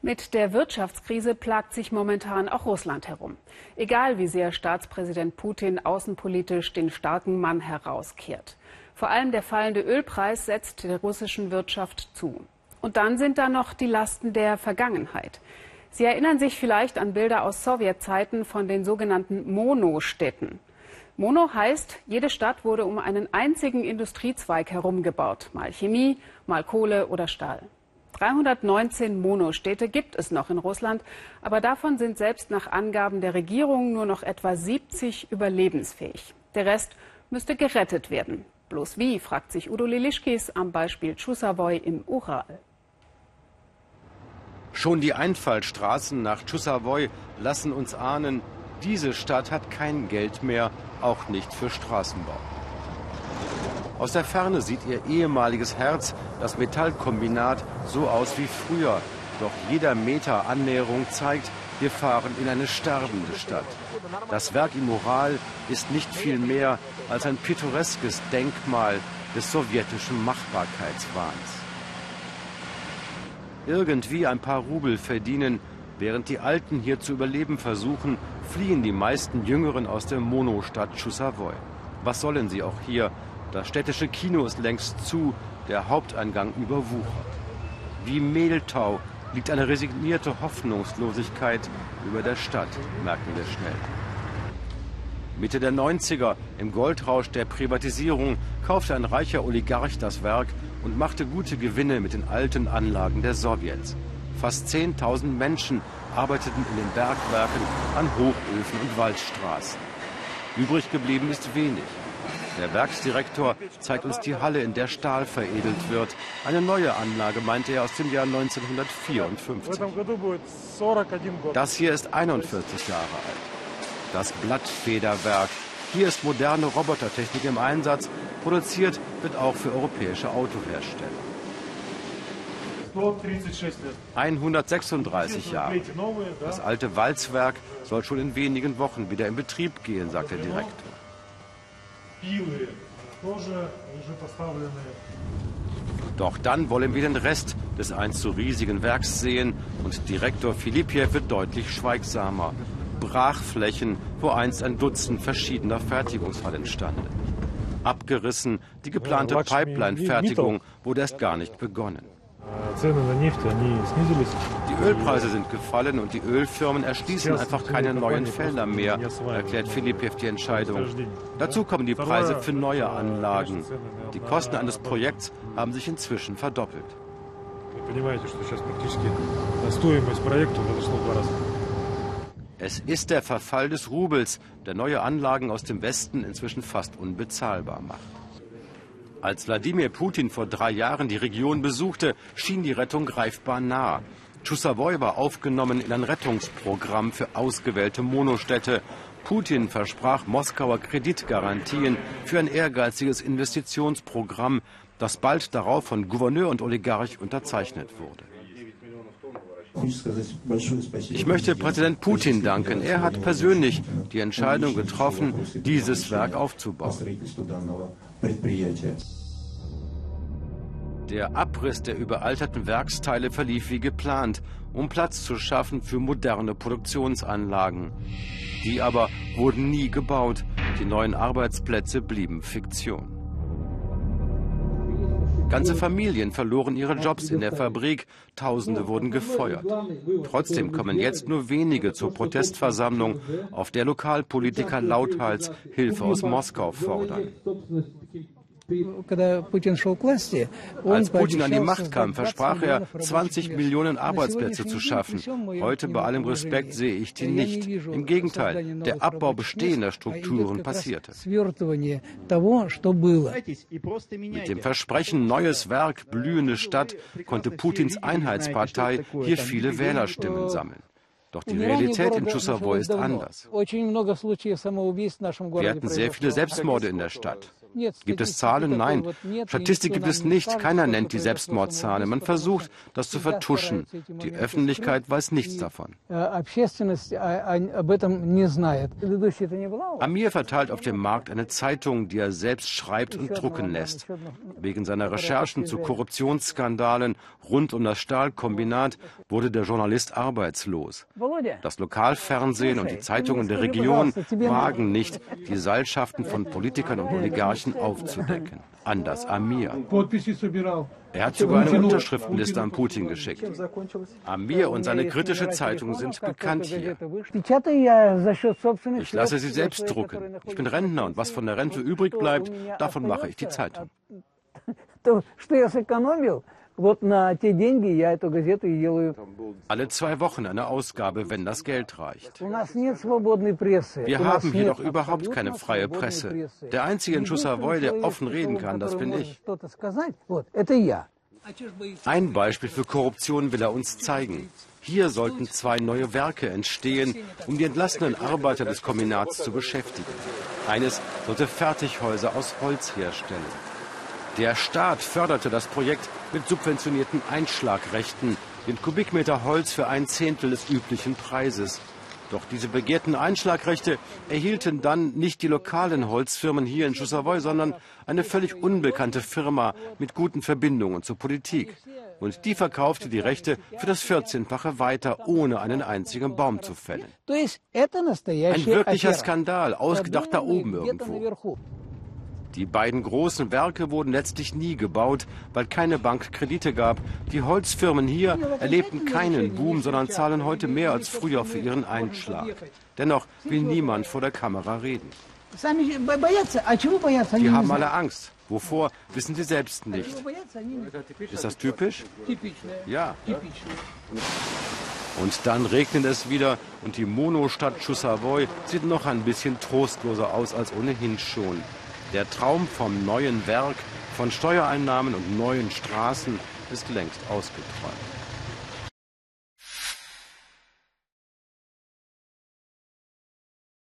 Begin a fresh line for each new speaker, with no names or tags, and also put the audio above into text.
Mit der Wirtschaftskrise plagt sich momentan auch Russland herum. Egal wie sehr Staatspräsident Putin außenpolitisch den starken Mann herauskehrt. Vor allem der fallende Ölpreis setzt der russischen Wirtschaft zu. Und dann sind da noch die Lasten der Vergangenheit. Sie erinnern sich vielleicht an Bilder aus Sowjetzeiten von den sogenannten Monostädten. Mono heißt, jede Stadt wurde um einen einzigen Industriezweig herumgebaut, mal Chemie, mal Kohle oder Stahl. 319 Monostädte gibt es noch in Russland, aber davon sind selbst nach Angaben der Regierung nur noch etwa 70 überlebensfähig. Der Rest müsste gerettet werden. Bloß wie, fragt sich Udo Lilischkis am Beispiel Chusavoy im Ural.
Schon die Einfallstraßen nach Chusavoy lassen uns ahnen, diese Stadt hat kein Geld mehr, auch nicht für Straßenbau. Aus der Ferne sieht ihr ehemaliges Herz, das Metallkombinat, so aus wie früher. Doch jeder Meter Annäherung zeigt, wir fahren in eine sterbende Stadt. Das Werk im Ural ist nicht viel mehr als ein pittoreskes Denkmal des sowjetischen Machbarkeitswahns. Irgendwie ein paar Rubel verdienen, während die Alten hier zu überleben versuchen, fliehen die meisten Jüngeren aus der Monostadt Chusavoy. Was sollen sie auch hier? Das städtische Kino ist längst zu, der Haupteingang überwuchert. Wie Mehltau liegt eine resignierte Hoffnungslosigkeit über der Stadt, merken wir schnell. Mitte der 90er, im Goldrausch der Privatisierung, kaufte ein reicher Oligarch das Werk und machte gute Gewinne mit den alten Anlagen der Sowjets. Fast 10.000 Menschen arbeiteten in den Bergwerken, an Hochöfen und Waldstraßen. Übrig geblieben ist wenig. Der Werksdirektor zeigt uns die Halle, in der Stahl veredelt wird. Eine neue Anlage, meinte er, aus dem Jahr 1954. Das hier ist 41 Jahre alt. Das Blattfederwerk. Hier ist moderne Robotertechnik im Einsatz. Produziert wird auch für europäische Autohersteller. 136 Jahre. Das alte Walzwerk soll schon in wenigen Wochen wieder in Betrieb gehen, sagt der Direktor. Doch dann wollen wir den Rest des einst so riesigen Werks sehen und Direktor Filipjew wird deutlich schweigsamer. Brachflächen, wo einst ein Dutzend verschiedener Fertigungshallen standen. Abgerissen, die geplante Pipeline-Fertigung wurde erst gar nicht begonnen. Die Ölpreise sind gefallen und die Ölfirmen erschließen einfach keine neuen Felder mehr, erklärt Filipev die Entscheidung. Dazu kommen die Preise für neue Anlagen. Die Kosten eines Projekts haben sich inzwischen verdoppelt. Es ist der Verfall des Rubels, der neue Anlagen aus dem Westen inzwischen fast unbezahlbar macht. Als Wladimir Putin vor drei Jahren die Region besuchte, schien die Rettung greifbar nah. Chusavoy war aufgenommen in ein Rettungsprogramm für ausgewählte Monostädte. Putin versprach Moskauer Kreditgarantien für ein ehrgeiziges Investitionsprogramm, das bald darauf von Gouverneur und Oligarch unterzeichnet wurde. Ich möchte Präsident Putin danken. Er hat persönlich die Entscheidung getroffen, dieses Werk aufzubauen. Der Abriss der überalterten Werksteile verlief wie geplant, um Platz zu schaffen für moderne Produktionsanlagen. Die aber wurden nie gebaut. Die neuen Arbeitsplätze blieben Fiktion. Ganze Familien verloren ihre Jobs in der Fabrik, Tausende wurden gefeuert. Trotzdem kommen jetzt nur wenige zur Protestversammlung, auf der Lokalpolitiker lauthals Hilfe aus Moskau fordern. Als Putin an die Macht kam, versprach er, 20 Millionen Arbeitsplätze zu schaffen. Heute bei allem Respekt sehe ich die nicht. Im Gegenteil, der Abbau bestehender Strukturen passierte. Mit dem Versprechen neues Werk, blühende Stadt, konnte Putins Einheitspartei hier viele Wählerstimmen sammeln. Doch die Realität in Chusavoy ist anders. Wir hatten sehr viele Selbstmorde in der Stadt. Gibt es Zahlen? Nein. Statistik gibt es nicht. Keiner nennt die Selbstmordzahlen. Man versucht, das zu vertuschen. Die Öffentlichkeit weiß nichts davon. Amir verteilt auf dem Markt eine Zeitung, die er selbst schreibt und drucken lässt. Wegen seiner Recherchen zu Korruptionsskandalen rund um das Stahlkombinat wurde der Journalist arbeitslos. Das Lokalfernsehen und die Zeitungen der Region wagen nicht, die Seilschaften von Politikern und Oligarchen aufzudecken. Anders Amir. Er hat sogar eine Unterschriftenliste an Putin geschickt. Amir und seine kritische Zeitung sind bekannt hier. Ich lasse sie selbst drucken. Ich bin Rentner und was von der Rente übrig bleibt, davon mache ich die Zeitung. Alle zwei Wochen eine Ausgabe, wenn das Geld reicht. Wir haben hier doch überhaupt keine freie Presse. Der einzige in Chusavoy, der offen reden kann, das bin ich. Ein Beispiel für Korruption will er uns zeigen. Hier sollten zwei neue Werke entstehen, um die entlassenen Arbeiter des Kombinats zu beschäftigen. Eines sollte Fertighäuser aus Holz herstellen. Der Staat förderte das Projekt mit subventionierten Einschlagrechten, den Kubikmeter Holz für ein Zehntel des üblichen Preises. Doch diese begehrten Einschlagrechte erhielten dann nicht die lokalen Holzfirmen hier in Chusavoy, sondern eine völlig unbekannte Firma mit guten Verbindungen zur Politik. Und die verkaufte die Rechte für das 14-fache weiter, ohne einen einzigen Baum zu fällen. Ein wirklicher Skandal, ausgedacht da oben irgendwo. Die beiden großen Werke wurden letztlich nie gebaut, weil keine Bank Kredite gab. Die Holzfirmen hier erlebten keinen Boom, sondern zahlen heute mehr als früher für ihren Einschlag. Dennoch will niemand vor der Kamera reden. Die haben alle Angst. Wovor, wissen sie selbst nicht. Ist das typisch? Ja. Und dann regnet es wieder und die Monostadt Chusavoy sieht noch ein bisschen trostloser aus als ohnehin schon. Der Traum vom neuen Werk, von Steuereinnahmen und neuen Straßen ist längst ausgeträumt.